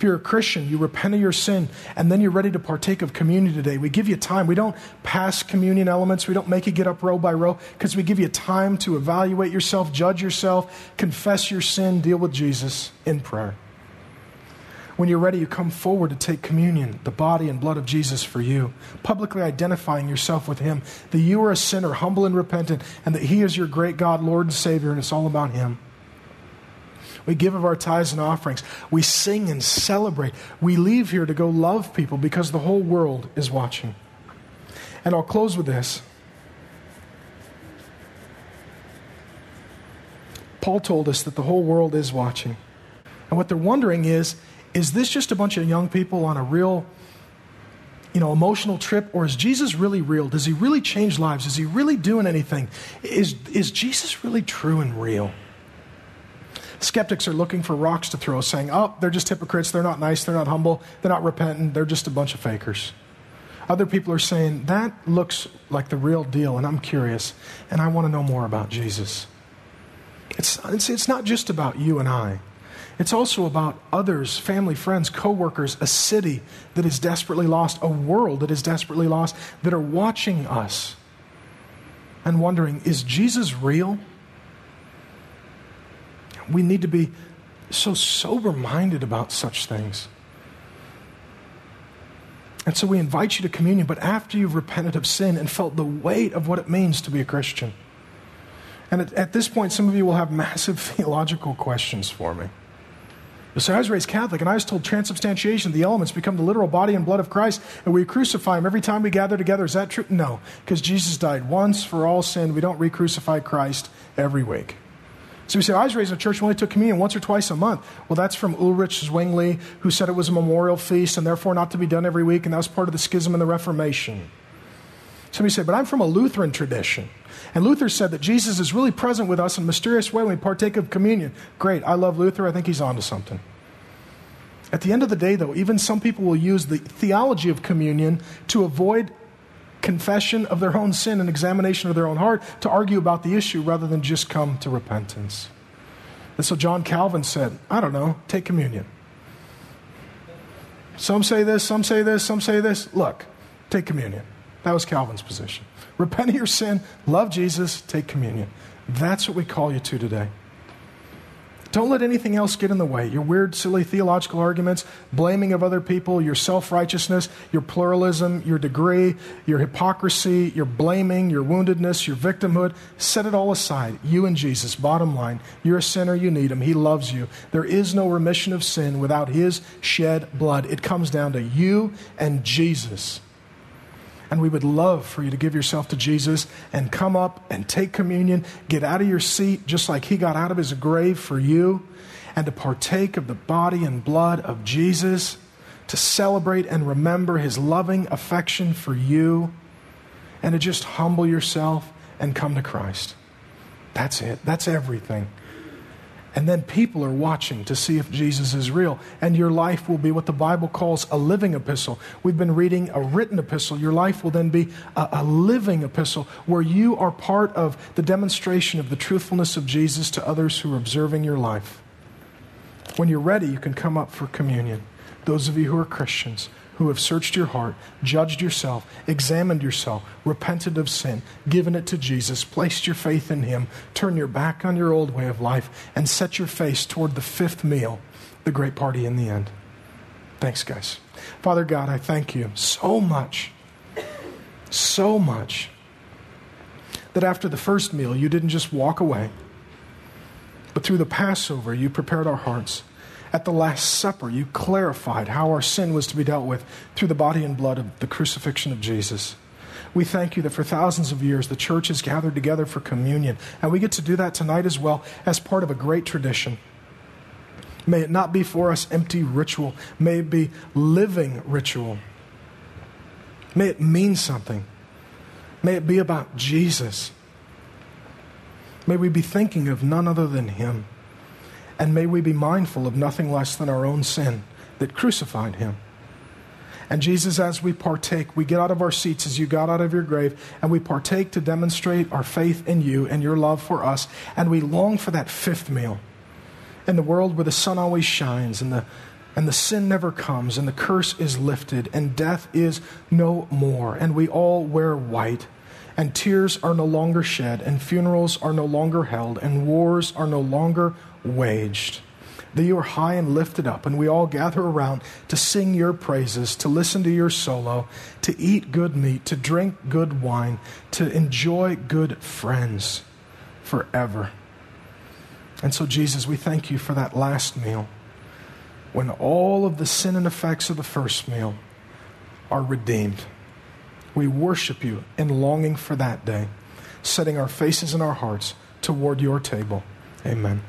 If you're a Christian, you repent of your sin, and then you're ready to partake of communion today. We give you time. We don't pass communion elements. We don't make you get up row by row because we give you time to evaluate yourself, judge yourself, confess your sin, deal with Jesus in prayer. When you're ready, you come forward to take communion, the body and blood of Jesus for you, publicly identifying yourself with Him, that you are a sinner, humble and repentant, and that He is your great God, Lord, and Savior, and it's all about Him. We give of our tithes and offerings. We sing and celebrate. We leave here to go love people because the whole world is watching. And I'll close with this. Paul told us that the whole world is watching. And what they're wondering is is this just a bunch of young people on a real you know, emotional trip, or is Jesus really real? Does he really change lives? Is he really doing anything? Is, is Jesus really true and real? Skeptics are looking for rocks to throw, saying, oh, they're just hypocrites. They're not nice. They're not humble. They're not repentant. They're just a bunch of fakers. Other people are saying, that looks like the real deal, and I'm curious, and I want to know more about Jesus. It's, it's, it's not just about you and I. It's also about others, family, friends, coworkers, a city that is desperately lost, a world that is desperately lost, that are watching us and wondering, is Jesus real? We need to be so sober minded about such things. And so we invite you to communion, but after you've repented of sin and felt the weight of what it means to be a Christian. And at, at this point, some of you will have massive theological questions for me. So I was raised Catholic, and I was told transubstantiation, the elements become the literal body and blood of Christ, and we crucify him every time we gather together. Is that true? No, because Jesus died once for all sin. We don't re crucify Christ every week. So we say, I was raised in a church we only took communion once or twice a month. Well, that's from Ulrich Zwingli, who said it was a memorial feast and therefore not to be done every week, and that was part of the schism and the Reformation. Somebody said, but I'm from a Lutheran tradition. And Luther said that Jesus is really present with us in a mysterious way when we partake of communion. Great. I love Luther. I think he's onto something. At the end of the day, though, even some people will use the theology of communion to avoid confession of their own sin and examination of their own heart to argue about the issue rather than just come to repentance. And so John Calvin said, I don't know, take communion. Some say this, some say this, some say this. Look, take communion. That was Calvin's position. Repent of your sin, love Jesus, take communion. That's what we call you to today. Don't let anything else get in the way. Your weird, silly theological arguments, blaming of other people, your self righteousness, your pluralism, your degree, your hypocrisy, your blaming, your woundedness, your victimhood. Set it all aside. You and Jesus, bottom line. You're a sinner, you need him. He loves you. There is no remission of sin without his shed blood. It comes down to you and Jesus. And we would love for you to give yourself to Jesus and come up and take communion, get out of your seat just like he got out of his grave for you, and to partake of the body and blood of Jesus, to celebrate and remember his loving affection for you, and to just humble yourself and come to Christ. That's it. That's everything. And then people are watching to see if Jesus is real. And your life will be what the Bible calls a living epistle. We've been reading a written epistle. Your life will then be a, a, living epistle where you are part of the demonstration of the truthfulness of Jesus to others who are observing your life. When you're ready, you can come up for communion. Those of you who are Christians, who have searched your heart, judged yourself, examined yourself, repented of sin, given it to Jesus, placed your faith in Him, turn your back on your old way of life, and set your face toward the fifth meal, the great party in the end. Thanks, guys. Father God, I thank you so much, so much, that after the first meal, you didn't just walk away, but through the Passover, you prepared our hearts at the Last Supper, you clarified how our sin was to be dealt with through the body and blood of the crucifixion of Jesus. We thank you that for thousands of years the church has gathered together for communion, and we get to do that tonight as well as part of a great tradition. May it not be for us empty ritual, may it be living ritual. May it mean something. May it be about Jesus. May we be thinking of none other than Him. And may we be mindful of nothing less than our own sin that crucified him. And Jesus, as we partake, we get out of our seats as you got out of your grave, and we partake to demonstrate our faith in you and your love for us. And we long for that fifth meal in the world where the sun always shines and the, and the sin never comes and the curse is lifted and death is no more. And we all wear white and tears are no longer shed and funerals are no longer held and wars are no longer waged. That you are high and lifted up, and we all gather around to sing your praises, to listen to your solo, to eat good meat, to drink good wine, to enjoy good friends forever. And so, Jesus, we thank you for that last meal when all of the sin and effects of the first meal are redeemed. We worship you in longing for that day, setting our faces and our hearts toward your table. Amen.